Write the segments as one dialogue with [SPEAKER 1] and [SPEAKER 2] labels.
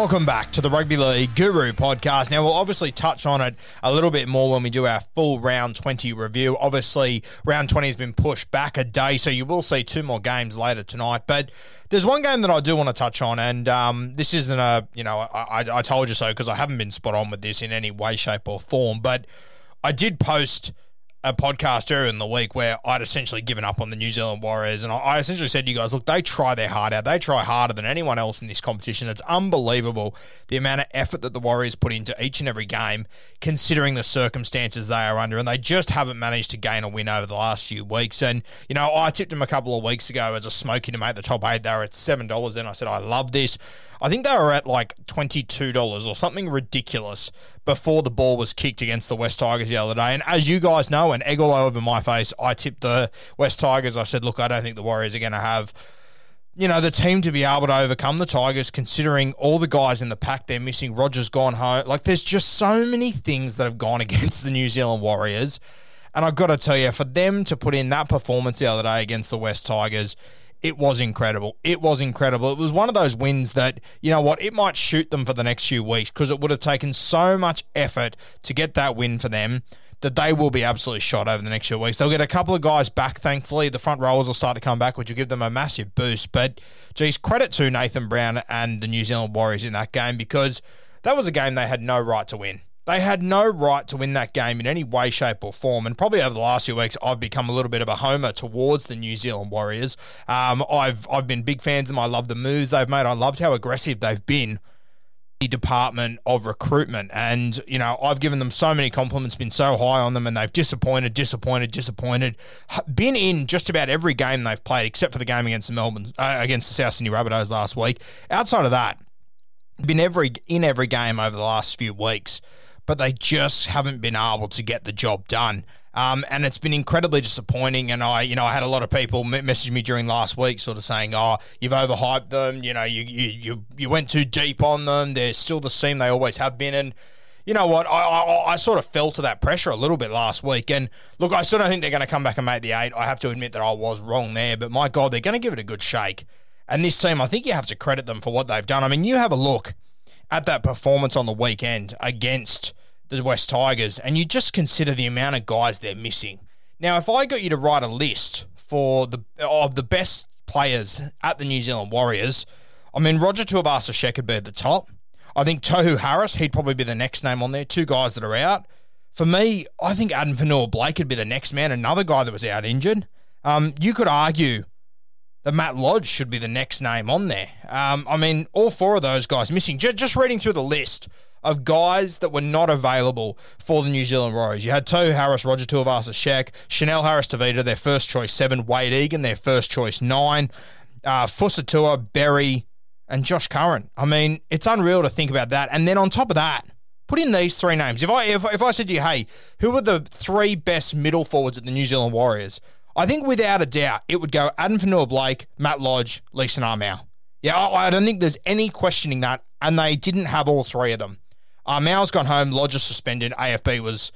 [SPEAKER 1] Welcome back to the Rugby League Guru podcast. Now, we'll obviously touch on it a little bit more when we do our full round 20 review. Obviously, round 20 has been pushed back a day, so you will see two more games later tonight. But there's one game that I do want to touch on, and um, this isn't a, you know, I, I, I told you so because I haven't been spot on with this in any way, shape, or form. But I did post a podcast earlier in the week where I'd essentially given up on the New Zealand Warriors, and I- essentially said to you guys, look, they try their heart out. They try harder than anyone else in this competition. It's unbelievable the amount of effort that the Warriors put into each and every game, considering the circumstances they are under, and they just haven't managed to gain a win over the last few weeks. And you know, I tipped them a couple of weeks ago as a smoky to make the top eight. They were at seven dollars. Then I said I love this. I think they were at like $22 or something ridiculous before the ball was kicked against the West Tigers the other day. And as you guys know, and egg all over my face, I tipped the West Tigers. I said, look, I don't think the Warriors are going to have you know, the team to be able to overcome the Tigers, considering all the guys in the pack they're missing. Rogers gone home. Like, there's just so many things that have gone against the New Zealand Warriors. And I've got to tell you, for them to put in that performance the other day against the West Tigers, it was incredible. It was incredible. It was one of those wins that, you know what, it might shoot them for the next few weeks because it would have taken so much effort to get that win for them that they will be absolutely shot over the next few weeks. They'll get a couple of guys back, thankfully. The front rowers will start to come back, which will give them a massive boost. But, geez, credit to Nathan Brown and the New Zealand Warriors in that game because that was a game they had no right to win. They had no right to win that game in any way, shape, or form. And probably over the last few weeks, I've become a little bit of a homer towards the New Zealand Warriors. Um, I've I've been big fans of them. I love the moves they've made. I loved how aggressive they've been the department of recruitment. And, you know, I've given them so many compliments, been so high on them, and they've disappointed, disappointed, disappointed. Been in just about every game they've played, except for the game against the Melbourne, uh, against the South Sydney Rabbitohs last week. Outside of that, been every in every game over the last few weeks, but they just haven't been able to get the job done. Um, and it's been incredibly disappointing. And I, you know, I had a lot of people message me during last week, sort of saying, "Oh, you've overhyped them. You know, you you you, you went too deep on them. They're still the same they always have been." And you know what? I, I, I sort of fell to that pressure a little bit last week. And look, I still don't think they're going to come back and make the eight. I have to admit that I was wrong there. But my God, they're going to give it a good shake. And this team, I think you have to credit them for what they've done. I mean, you have a look at that performance on the weekend against the West Tigers, and you just consider the amount of guys they're missing. Now, if I got you to write a list for the of the best players at the New Zealand Warriors, I mean Roger Tuivasa-Sheck could be at the top. I think Tohu Harris, he'd probably be the next name on there. Two guys that are out. For me, I think Adam Fonua-Blake would be the next man, another guy that was out injured. Um, you could argue that Matt Lodge should be the next name on there. Um, I mean, all four of those guys missing. Just, just reading through the list of guys that were not available for the New Zealand Warriors. You had Tohu Harris, Roger Tuivasa-Sheck, Chanel Harris-Tavita, their first choice seven, Wade Egan, their first choice nine, uh, Fusitu'a, Berry, and Josh Curran. I mean, it's unreal to think about that. And then on top of that, put in these three names. If I if, if I said to you, hey, who are the three best middle forwards at the New Zealand Warriors? I think without a doubt it would go Adam Fonua-Blake, Matt Lodge, Leeson Armour. Yeah, I, I don't think there's any questioning that, and they didn't have all three of them. Armour's gone home, Lodge is suspended, AFB was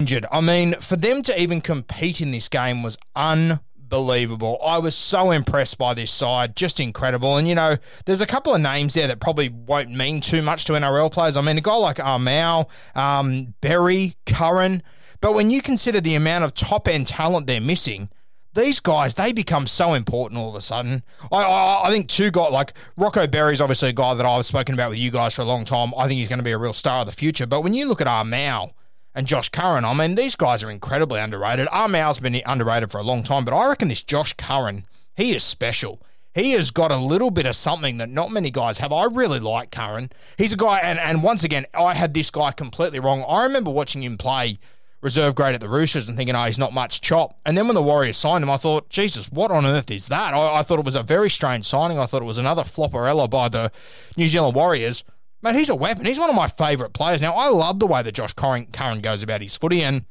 [SPEAKER 1] injured. I mean, for them to even compete in this game was unbelievable. I was so impressed by this side, just incredible. And you know, there's a couple of names there that probably won't mean too much to NRL players. I mean, a guy like Armour, um, Berry, Curran. But when you consider the amount of top end talent they're missing, these guys they become so important all of a sudden. I I, I think two got like Rocco Berry's obviously a guy that I've spoken about with you guys for a long time. I think he's going to be a real star of the future. But when you look at Armour and Josh Curran, I mean these guys are incredibly underrated. Armour's been underrated for a long time, but I reckon this Josh Curran he is special. He has got a little bit of something that not many guys have. I really like Curran. He's a guy, and, and once again, I had this guy completely wrong. I remember watching him play reserve grade at the Roosters and thinking, oh, he's not much chop. And then when the Warriors signed him, I thought, Jesus, what on earth is that? I, I thought it was a very strange signing. I thought it was another flopperella by the New Zealand Warriors. Mate, he's a weapon. He's one of my favourite players. Now, I love the way that Josh Curran goes about his footy, and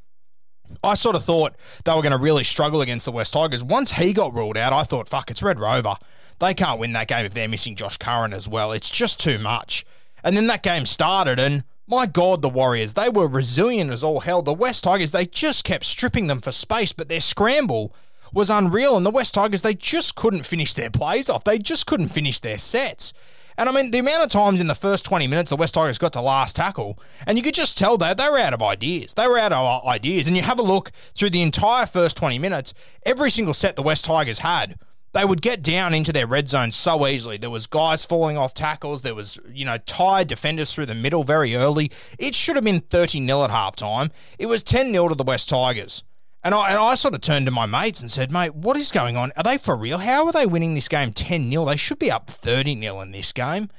[SPEAKER 1] I sort of thought they were going to really struggle against the West Tigers. Once he got ruled out, I thought, fuck, it's Red Rover. They can't win that game if they're missing Josh Curran as well. It's just too much. And then that game started, and my God, the Warriors, they were resilient as all hell. The West Tigers, they just kept stripping them for space, but their scramble was unreal. And the West Tigers, they just couldn't finish their plays off. They just couldn't finish their sets. And I mean, the amount of times in the first 20 minutes the West Tigers got to last tackle, and you could just tell that they were out of ideas. They were out of ideas. And you have a look through the entire first 20 minutes, every single set the West Tigers had they would get down into their red zone so easily. There was guys falling off tackles. There was, you know, tired defenders through the middle very early. It should have been 30 0 at halftime. It was 10 0 to the West Tigers. And I, and I sort of turned to my mates and said, mate, what is going on? Are they for real? How are they winning this game 10 0? They should be up 30 0 in this game.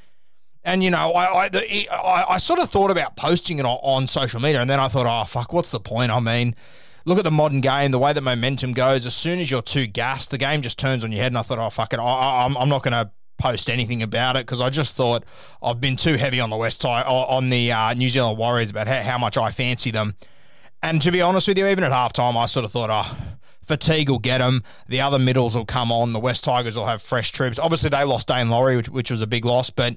[SPEAKER 1] And, you know, I, I, the, I, I, sort of thought about posting it on, on social media. And then I thought, oh, fuck, what's the point? I mean, look at the modern game, the way that momentum goes. As soon as you're too gassed, the game just turns on your head. And I thought, oh fuck it, I, am I'm not going to post anything about it because I just thought I've been too heavy on the West side on the uh, New Zealand Warriors about how, how much I fancy them. And to be honest with you, even at halftime, I sort of thought, oh, fatigue will get them. The other middles will come on. The West Tigers will have fresh troops. Obviously, they lost Daine Laurie, which, which was a big loss, but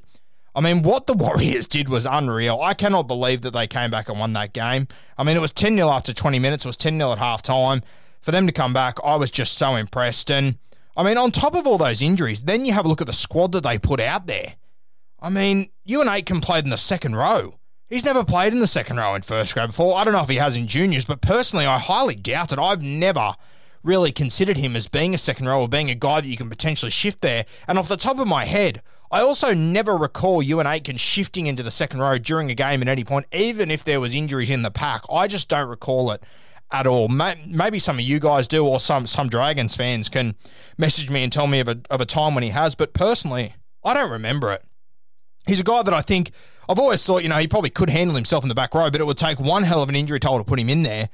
[SPEAKER 1] I mean, what the Warriors did was unreal. I cannot believe that they came back and won that game. I mean, it was 10 0 after 20 minutes, it was 10 0 at half time. For them to come back, I was just so impressed. And I mean, on top of all those injuries, then you have a look at the squad that they put out there. I mean, Euan Aitken played in the second row. He's never played in the second row in first grade before. I don't know if he has in juniors, but personally, I highly doubt it. I've never really considered him as being a second row or being a guy that you can potentially shift there. And off the top of my head, I also never recall Euan Aitken shifting into the second row during a game at any point, even if there was injuries in the pack. I just don't recall it at all. Maybe some of you guys do, or some some Dragons fans can message me and tell me of a of a time when he has. But personally, I don't remember it. He's a guy that I think I've always thought, you know, he probably could handle himself in the back row, but it would take one hell of an injury toll to put him in there.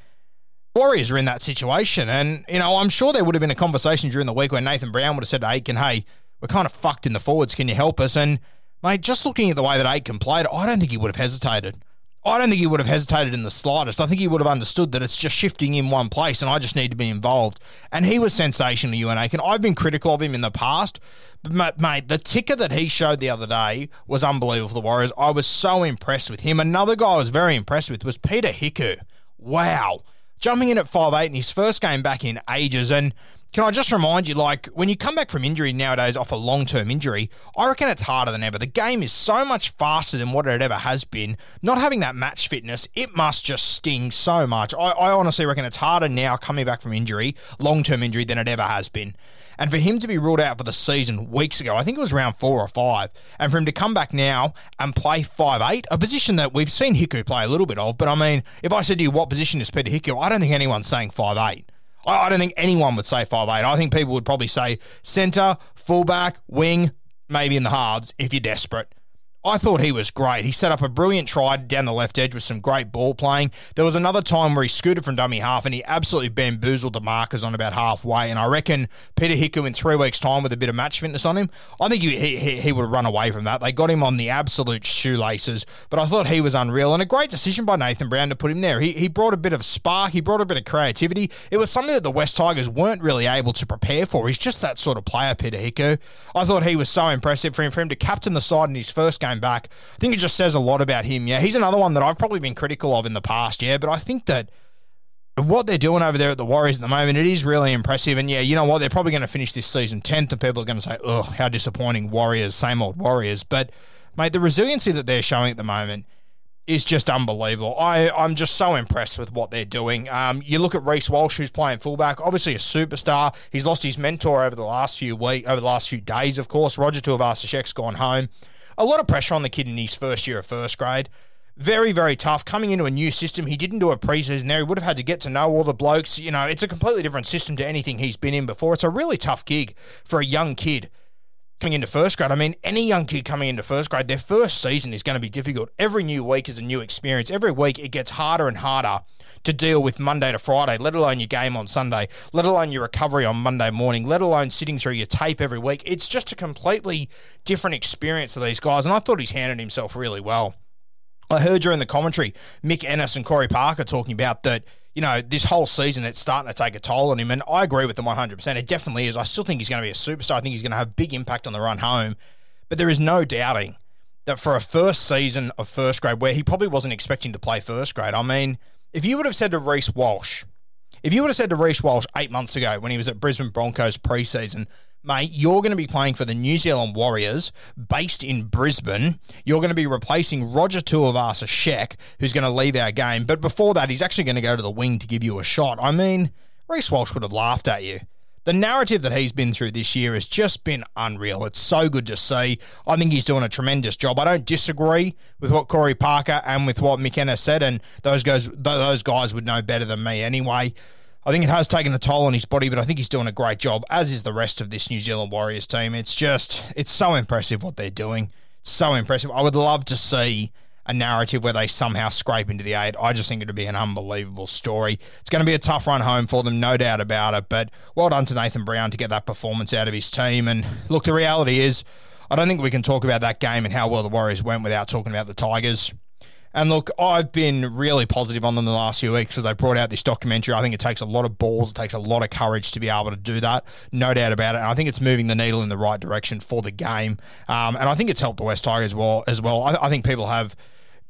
[SPEAKER 1] Warriors are in that situation, and you know, I'm sure there would have been a conversation during the week where Nathan Brown would have said to Aitken, "Hey, we're kind of fucked in the forwards. Can you help us? And, mate, just looking at the way that Aitken played, I don't think he would have hesitated. I don't think he would have hesitated in the slightest. I think he would have understood that it's just shifting in one place and I just need to be involved. And he was sensational, Euan Aitken. I've been critical of him in the past, but mate, the ticker that he showed the other day was unbelievable for the Warriors. I was so impressed with him. Another guy I was very impressed with was Peter Hiku. Wow. Jumping in at five eight in his first game back in ages. And can I just remind you, like, when you come back from injury nowadays off a long term injury, I reckon it's harder than ever. The game is so much faster than what it ever has been. Not having that match fitness, it must just sting so much. I, I honestly reckon it's harder now coming back from injury, long term injury, than it ever has been. And for him to be ruled out for the season weeks ago, I think it was around four or five, and for him to come back now and play five eight, a position that we've seen Hiku play a little bit of, but I mean, if I said to you, what position is Peter Hiku, I don't think anyone's saying five eight. I don't think anyone would say five eight. I think people would probably say centre, fullback, wing, maybe in the halves if you're desperate. I thought he was great. He set up a brilliant try down the left edge with some great ball playing. There was another time where he scooted from dummy half and he absolutely bamboozled the markers on about halfway. And I reckon Peter Hiku in three weeks' time with a bit of match fitness on him, I think he, he, he would have run away from that. They got him on the absolute shoelaces, but I thought he was unreal and a great decision by Nathan Brown to put him there. He, he brought a bit of spark, he brought a bit of creativity. It was something that the West Tigers weren't really able to prepare for. He's just that sort of player, Peter Hiku. I thought he was so impressive for him, for him to captain the side in his first game back. I think it just says a lot about him. Yeah, he's another one that I've probably been critical of in the past. Yeah, but I think that what they're doing over there at the Warriors at the moment, it is really impressive. And yeah, you know what? They're probably going to finish this season 10th, and people are going to say, oh, how disappointing. Warriors, same old Warriors. But, mate, the resiliency that they're showing at the moment is just unbelievable. I, I'm just so impressed with what they're doing. Um, you look at Reece Walsh, who's playing fullback, obviously a superstar. He's lost his mentor over the last few week, over the last few days, of course. Roger Tuivasa-Sheck's gone home. A lot of pressure on the kid in his first year of first grade. Very, very tough. Coming into a new system, he didn't do a preseason there. He would have had to get to know all the blokes. You know, it's a completely different system to anything he's been in before. It's a really tough gig for a young kid coming into first grade. I mean, any young kid coming into first grade, their first season is going to be difficult. Every new week is a new experience. Every week it gets harder and harder to deal with Monday to Friday, let alone your game on Sunday, let alone your recovery on Monday morning, let alone sitting through your tape every week. It's just a completely different experience for these guys, and I thought he's handled himself really well. I heard during the commentary Mick Ennis and Corey Parker talking about that you know, this whole season it's starting to take a toll on him. And I agree with them 100%. It definitely is. I still think he's going to be a superstar. I think he's going to have big impact on the run home. But there is no doubting that for a first season of first grade, where he probably wasn't expecting to play first grade, I mean, if you would have said to Reece Walsh, if you would have said to Reece Walsh eight months ago when he was at Brisbane Broncos preseason, mate, you're going to be playing for the New Zealand Warriors based in Brisbane. You're going to be replacing Roger Tuivasa-Sheck, who's going to leave our game. But before that, he's actually going to go to the wing to give you a shot. I mean, Reece Walsh would have laughed at you. The narrative that he's been through this year has just been unreal. It's so good to see. I think he's doing a tremendous job. I don't disagree with what Corey Parker and with what Mick Ennis said, and those guys, those guys would know better than me anyway. I think it has taken a toll on his body, but I think he's doing a great job, as is the rest of this New Zealand Warriors team. It's just, it's so impressive what they're doing. So impressive. I would love to see a narrative where they somehow scrape into the eight. I just think it'd be an unbelievable story. It's going to be a tough run home for them, no doubt about it. But well done to Nathan Brown to get that performance out of his team. And look, the reality is, I don't think we can talk about that game and how well the Warriors went without talking about the Tigers. And look, I've been really positive on them the last few weeks because they brought out this documentary. I think it takes a lot of balls, it takes a lot of courage to be able to do that, no doubt about it. And I think it's moving the needle in the right direction for the game. Um, and I think it's helped the West Tigers well as well. I, I think people have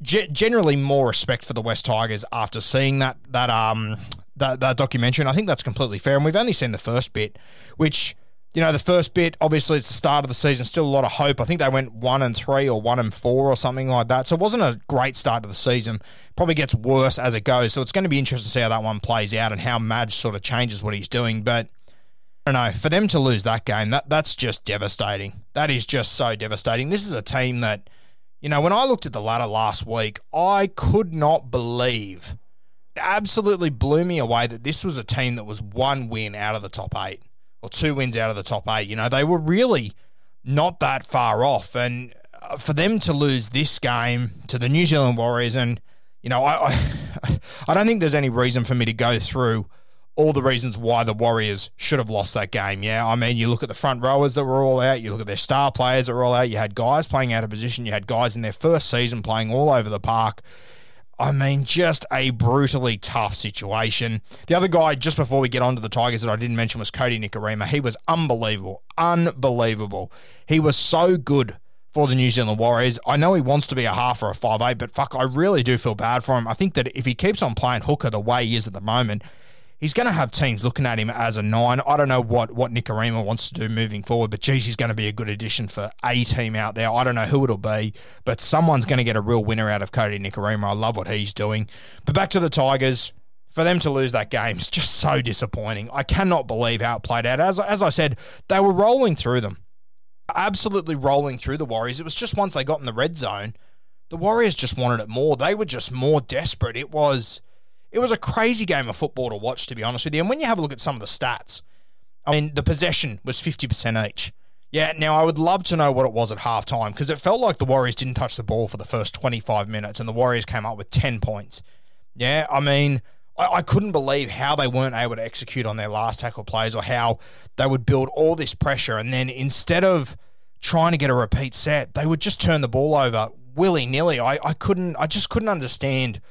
[SPEAKER 1] generally more respect for the West Tigers after seeing that that um that, that documentary. And I think that's completely fair. And we've only seen the first bit, which you know, the first bit, obviously, it's the start of the season, still a lot of hope. I think they went one and three or one and four or something like that. So it wasn't a great start to the season. Probably gets worse as it goes. So it's going to be interesting to see how that one plays out and how Madge sort of changes what he's doing. But I don't know, for them to lose that game, that that's just devastating. That is just so devastating. This is a team that, you know, when I looked at the ladder last week, I could not believe, it absolutely blew me away that this was a team that was one win out of the top eight or two wins out of the top eight. You know, they were really not that far off. And uh, for them to lose this game to the New Zealand Warriors, and, you know, I, I, I don't think there's any reason for me to go through all the reasons why the Warriors should have lost that game. Yeah, I mean, you look at the front rowers that were all out, you look at their star players that were all out, you had guys playing out of position, you had guys in their first season playing all over the park. I mean, just a brutally tough situation. The other guy, just before we get on to the Tigers that I didn't mention, was Kodi Nikorima. He was unbelievable. Unbelievable. He was so good for the New Zealand Warriors. I know he wants to be a half or a five eight, but fuck, I really do feel bad for him. I think that if he keeps on playing hooker the way he is at the moment, he's going to have teams looking at him as a nine. I don't know what what Nikorima wants to do moving forward, but geez, he's going to be a good addition for a team out there. I don't know who it'll be, but someone's going to get a real winner out of Kodi Nikorima. I love what he's doing. But back to the Tigers. For them to lose that game is just so disappointing. I cannot believe how it played out. As, as I said, they were rolling through them. Absolutely rolling through the Warriors. It was just once they got in the red zone, the Warriors just wanted it more. They were just more desperate. It was it was a crazy game of football to watch, to be honest with you. And when you have a look at some of the stats, I mean, the possession was 50% each. Yeah, now I would love to know what it was at halftime because it felt like the Warriors didn't touch the ball for the first 25 minutes and the Warriors came up with 10 points. Yeah, I mean, I, I couldn't believe how they weren't able to execute on their last tackle plays or how they would build all this pressure and then instead of trying to get a repeat set, they would just turn the ball over willy nilly. I, I couldn't, I just couldn't understand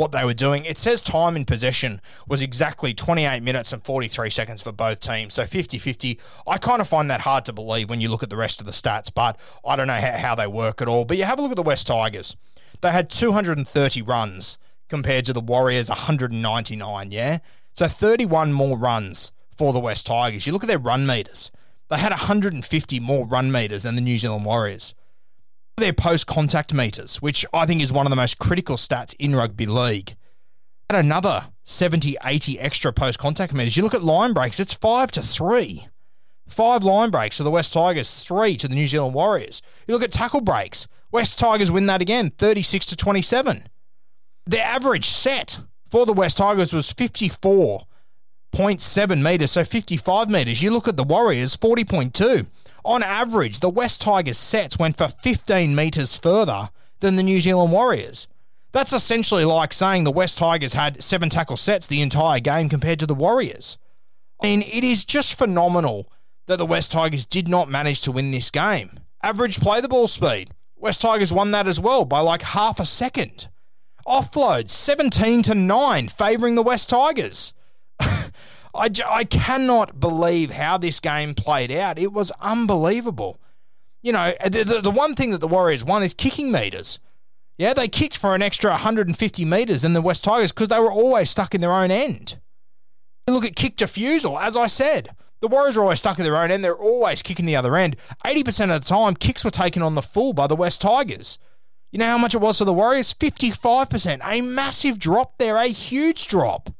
[SPEAKER 1] what they were doing. It says time in possession was exactly 28 minutes and 43 seconds for both teams. So 50 50. I kind of find that hard to believe when you look at the rest of the stats, but I don't know how, how they work at all. But you have a look at the West Tigers. They had 230 runs compared to the Warriors 199, yeah? So 31 more runs for the West Tigers. You look at their run meters. They had 150 more run meters than the New Zealand Warriors their post contact meters, which I think is one of the most critical stats in rugby league. At another 70, 80 extra post contact meters. You look at line breaks, it's five to three. Five line breaks to the West Tigers, three to the New Zealand Warriors. You look at tackle breaks, West Tigers win that again, 36 to 27. The average set for the West Tigers was 54.7 metres, so 55 metres. You look at the Warriors, 40.2 on average, the West Tigers sets went for 15 metres further than the New Zealand Warriors. That's essentially like saying the West Tigers had seven tackle sets the entire game compared to the Warriors. I mean, it is just phenomenal that the West Tigers did not manage to win this game. Average play the ball speed. West Tigers won that as well by like half a second. Offloads 17 to 9 favouring the West Tigers. I, I cannot believe how this game played out. It was unbelievable. You know, uh, the, the, the one thing that the Warriors won is kicking meters. Yeah, they kicked for an extra 150 metres than the West Tigers because they were always stuck in their own end. Look at kick defusal, as I said. The Warriors are always stuck in their own end. They're always kicking the other end. 80% of the time, kicks were taken on the full by the West Tigers. You know how much it was for the Warriors? 55%. A massive drop there, a huge drop.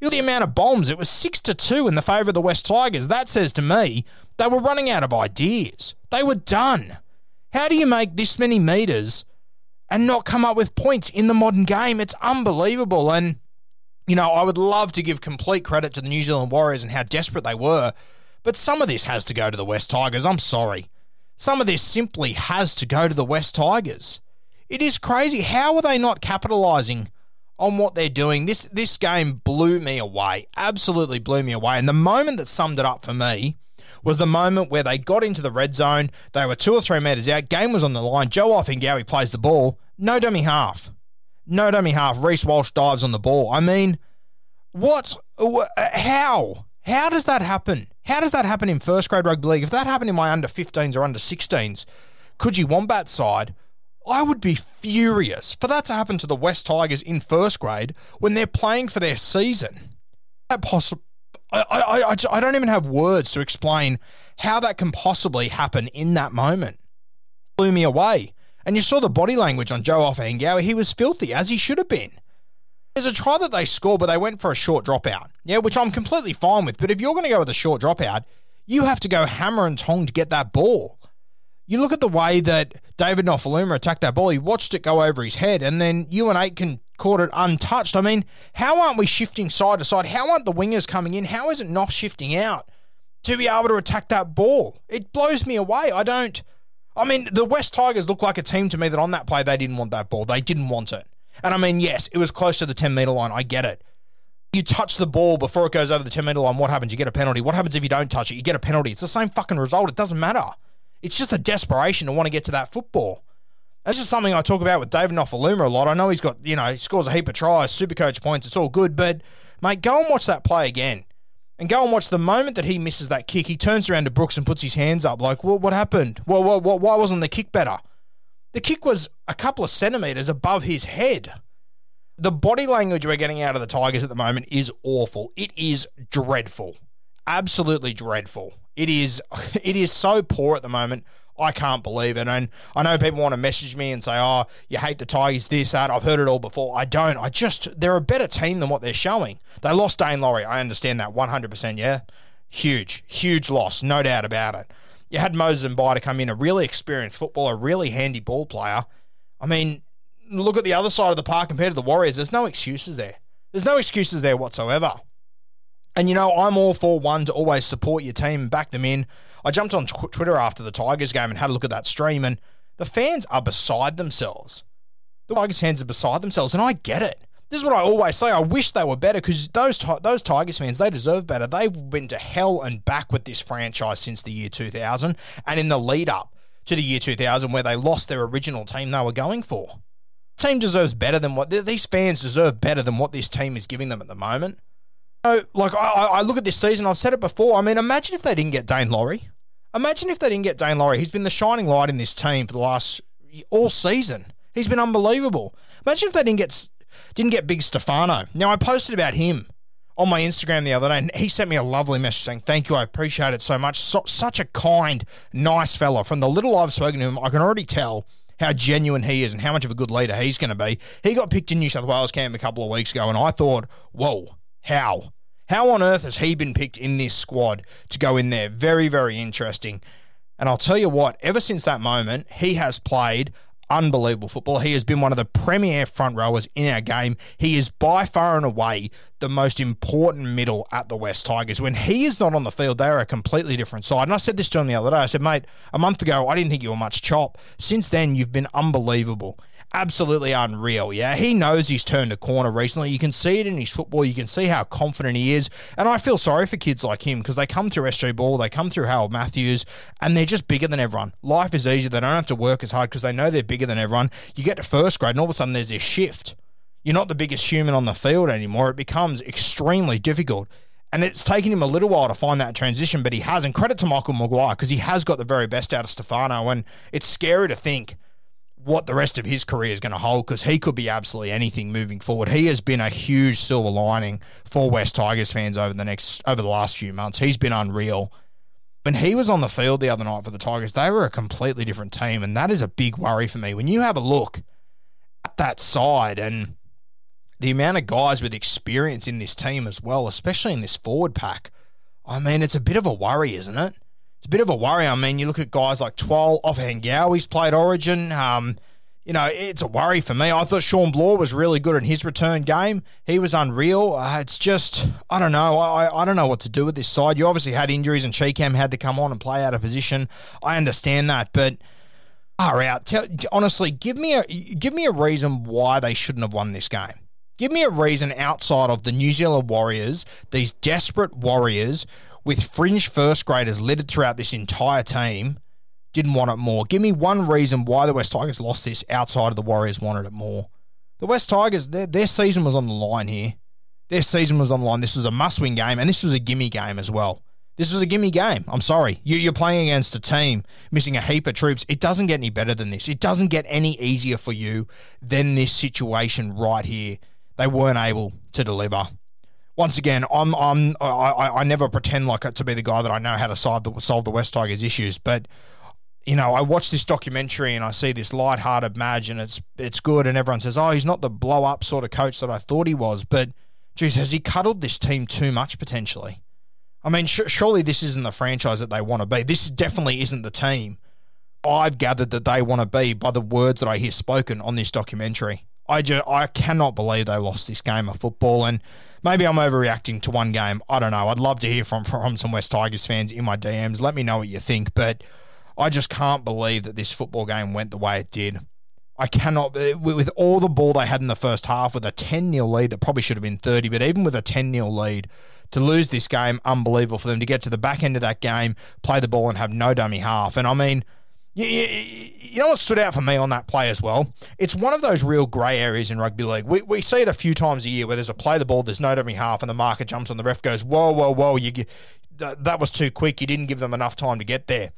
[SPEAKER 1] Look at the amount of bombs. It was 6 to 2 in the favour of the West Tigers. That says to me they were running out of ideas. They were done. How do you make this many metres and not come up with points in the modern game? It's unbelievable. And, you know, I would love to give complete credit to the New Zealand Warriors and how desperate they were. But some of this has to go to the West Tigers. I'm sorry. Some of this simply has to go to the West Tigers. It is crazy. How are they not capitalising on what they're doing. This this game blew me away. Absolutely blew me away. And the moment that summed it up for me was the moment where they got into the red zone. They were two or three metres out. Game was on the line. Joe Ofahengaue plays the ball. No dummy half. No dummy half. Reece Walsh dives on the ball. I mean, what? How? How does that happen? How does that happen in first grade rugby league? If that happened in my under 15s or under 16s, could you Wombat side, I would be furious for that to happen to the West Tigers in first grade when they're playing for their season. That possible. I, I, I, I don't even have words to explain how that can possibly happen in that moment. Blew me away. And you saw the body language on Joe Ofahengaue. He was filthy, as he should have been. There's a try that they scored, but they went for a short dropout. Yeah, which I'm completely fine with. But if you're going to go with a short dropout, you have to go hammer and tong to get that ball. You look at the way that David Nofoaluma attacked that ball. He watched it go over his head, and then Euan Aitken caught it untouched. I mean, how aren't we shifting side to side? How aren't the wingers coming in? How isn't Noff shifting out to be able to attack that ball? It blows me away. I don't. I mean, the West Tigers look like a team to me that on that play they didn't want that ball. They didn't want it. And I mean, yes, it was close to the 10 metre line. I get it. You touch the ball before it goes over the 10 metre line. What happens? You get a penalty. What happens if you don't touch it? You get a penalty. It's the same fucking result. It doesn't matter. It's just a desperation to want to get to that football. That's just something I talk about with David Nofoaluma a lot. I know he's got, you know, he scores a heap of tries, super coach points, it's all good, but mate, go and watch that play again. And go and watch the moment that he misses that kick, he turns around to Brooks and puts his hands up like, well, what happened? Well, well, well, why wasn't the kick better? The kick was a couple of centimetres above his head. The body language we're getting out of the Tigers at the moment is awful. It is dreadful. Absolutely dreadful. It is it is so poor at the moment. I can't believe it. And I know people want to message me and say, oh, you hate the Tigers, this, that. I've heard it all before. I don't. I just, they're a better team than what they're showing. They lost Daine Laurie. I understand that 100%. Yeah. Huge, huge loss. No doubt about it. You had Moses and Mbye to come in, a really experienced footballer, a really handy ball player. I mean, look at the other side of the park compared to the Warriors. There's no excuses there. There's no excuses there whatsoever. And you know, I'm all for one to always support your team and back them in. I jumped on tw- Twitter after the Tigers game and had a look at that stream, and the fans are beside themselves. The Tigers fans are beside themselves, and I get it. This is what I always say. I wish they were better because those those Tigers fans they deserve better. They've been to hell and back with this franchise since the year 2000, and in the lead up to the year 2000, where they lost their original team they were going for. Team deserves better than what these fans deserve better than what this team is giving them at the moment. So, like I, I look at this season, I've said it before. I mean, imagine if they didn't get Daine Laurie. Imagine if they didn't get Daine Laurie. He's been the shining light in this team for the last all season. He's been unbelievable. Imagine if they didn't get didn't get Big Stefano. Now I posted about him on my Instagram the other day, and he sent me a lovely message saying, "Thank you, I appreciate it so much. So, such a kind, nice fella. From the little I've spoken to him, I can already tell." How genuine he is and how much of a good leader he's going to be. He got picked in New South Wales camp a couple of weeks ago, and I thought, whoa, how? How on earth has he been picked in this squad to go in there? Very, very interesting. And I'll tell you what, ever since that moment, he has played unbelievable football. He has been one of the premier front rowers in our game. He is by far and away the most important middle at the West Tigers. When he is not on the field, they are a completely different side. And I said this to him the other day. I said, mate, a month ago, I didn't think you were much chop. Since then, you've been unbelievable absolutely unreal. Yeah, he knows he's turned a corner recently. You can see it in his football. You can see how confident he is. And I feel sorry for kids like him because they come through SG Ball, they come through Harold Matthews, and they're just bigger than everyone. Life is easier. They don't have to work as hard because they know they're bigger than everyone. You get to first grade, and all of a sudden there's this shift. You're not the biggest human on the field anymore. It becomes extremely difficult. And it's taken him a little while to find that transition, but he has. And credit to Michael Maguire because he has got the very best out of Stefano. And it's scary to think what the rest of his career is going to hold because he could be absolutely anything moving forward. He has been a huge silver lining for West Tigers fans over the next over the last few months. He's been unreal. When he was on the field the other night for the Tigers, they were a completely different team, and that is a big worry for me. When you have a look at that side and the amount of guys with experience in this team as well, especially in this forward pack, I mean, it's a bit of a worry, isn't it? It's a bit of a worry. I mean, you look at guys like Twal, Ofahengaue, he's played Origin. Um, you know, it's a worry for me. I thought Shawn Blore was really good in his return game. He was unreal. Uh, it's just, I don't know. I, I don't know what to do with this side. You obviously had injuries and Chee-Kam had to come on and play out of position. I understand that, but far out. Tell, honestly, give me a give me a reason why they shouldn't have won this game. Give me a reason outside of the New Zealand Warriors, these desperate Warriors with fringe first graders littered throughout this entire team, didn't want it more. Give me one reason why the West Tigers lost this outside of the Warriors wanted it more. The West Tigers, their, their season was on the line here. Their season was on the line. This was a must win game, and this was a gimme game as well. This was a gimme game. I'm sorry. You, are playing against a team missing a heap of troops. It doesn't get any better than this. It doesn't get any easier for you than this situation right here. They weren't able to deliver once again, I'm I'm I, I never pretend like to be the guy that I know how to solve the solve the West Tigers issues, but you know, I watch this documentary and I see this light-hearted Madge, and it's it's good, and everyone says, "Oh, he's not the blow-up sort of coach that I thought he was." But, geez, has he cuddled this team too much potentially? I mean, sh- surely this isn't the franchise that they want to be. This definitely isn't the team I've gathered that they want to be by the words that I hear spoken on this documentary. I just I cannot believe they lost this game of football, and maybe I'm overreacting to one game. I don't know. I'd love to hear from from some West Tigers fans in my DMs. Let me know what you think, but I just can't believe that this football game went the way it did. I cannot, uh, with all the ball they had in the first half, with a 10 0 lead that probably should have been 30, but even with a 10 0 lead, to lose this game, unbelievable for them to get to the back end of that game, play the ball, and have no dummy half. And I mean, you, you, you, know what stood out for me on that play as well? It's one of those real grey areas in rugby league. We, we see it a few times a year where there's a play the ball, there's no dummy half, and the marker jumps on the ref, goes, whoa, whoa, whoa, you, that was too quick. You didn't give them enough time to get there.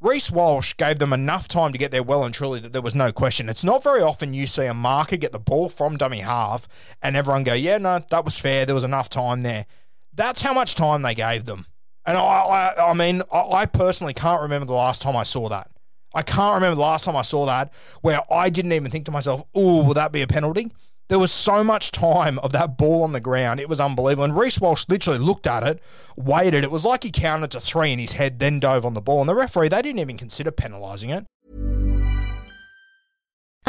[SPEAKER 1] Reece Walsh gave them enough time to get there well and truly that there was no question. It's not very often you see a marker get the ball from dummy half and everyone go, yeah, no, that was fair. There was enough time there. That's how much time they gave them. And I, I, I mean, I, I personally can't remember the last time I saw that. I can't remember the last time I saw that where I didn't even think to myself, oh, will that be a penalty? There was so much time of that ball on the ground. It was unbelievable. And Reece Walsh literally looked at it, waited. It was like he counted to three in his head, then dove on the ball. And the referee, they didn't even consider penalising it.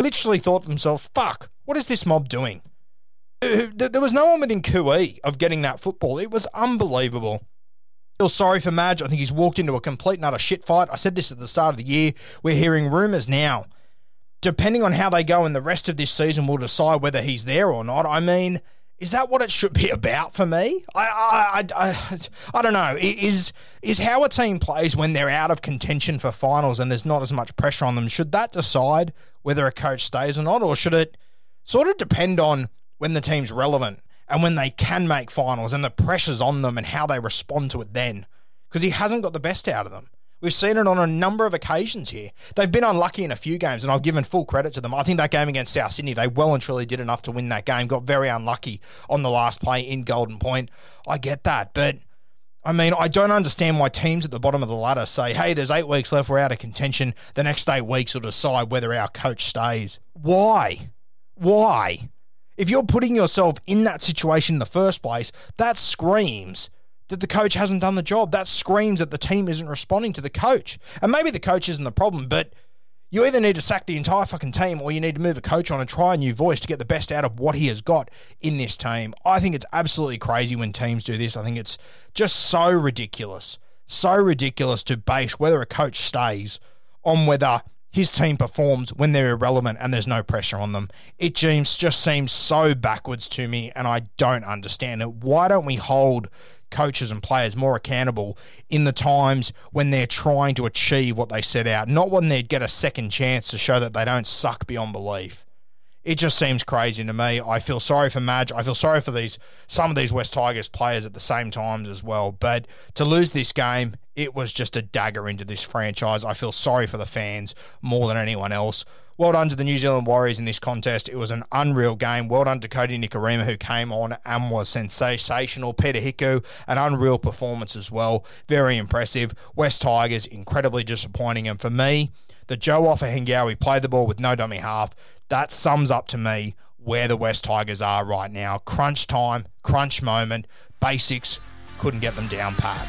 [SPEAKER 1] literally thought to themselves, fuck, what is this mob doing? Uh, There was no one within QE of getting that football. It was unbelievable. Feel sorry for Madge. I think he's walked into a complete and utter shit fight. I said this at the start of the year. We're hearing rumours now. Depending on how they go in the rest of this season, we'll decide whether he's there or not. I mean, is that what it should be about for me? I, I, I, I, don't know. Is is how a team plays when they're out of contention for finals and there's not as much pressure on them? Should that decide whether a coach stays or not, or should it sort of depend on when the team's relevant and when they can make finals and the pressure's on them and how they respond to it then? Because he hasn't got the best out of them. We've seen it on a number of occasions here. They've been unlucky in a few games, and I've given full credit to them. I think that game against South Sydney, they well and truly did enough to win that game. Got very unlucky on the last play in Golden Point. I get that, but I mean, I don't understand why teams at the bottom of the ladder say, hey, there's eight weeks left, we're out of contention. The next eight weeks will decide whether our coach stays. Why? Why? If you're putting yourself in that situation in the first place, that screams that the coach hasn't done the job. That screams that the team isn't responding to the coach. And maybe the coach isn't the problem, but you either need to sack the entire fucking team or you need to move a coach on and try a new voice to get the best out of what he has got in this team. I think it's absolutely crazy when teams do this. I think it's just so ridiculous. So ridiculous to base whether a coach stays on whether his team performs when they're irrelevant and there's no pressure on them. It just seems so backwards to me and I don't understand it. Why don't we hold coaches and players more accountable in the times when they're trying to achieve what they set out, not when they get a second chance to show that they don't suck beyond belief. It just seems crazy to me. I feel sorry for Madge. I feel sorry for these some of these West Tigers players at the same times as well. But to lose this game, it was just a dagger into this franchise. I feel sorry for the fans more than anyone else. Well done to the New Zealand Warriors in this contest. It was an unreal game. Well done to Kodi Nikorima, who came on and was sensational. Peter Hiku, an unreal performance as well. Very impressive. West Tigers, incredibly disappointing. And for me, the Joe Ofahengaue played the ball with no dummy half. That sums up to me where the West Tigers are right now. Crunch time, crunch moment, basics, couldn't get them down pat.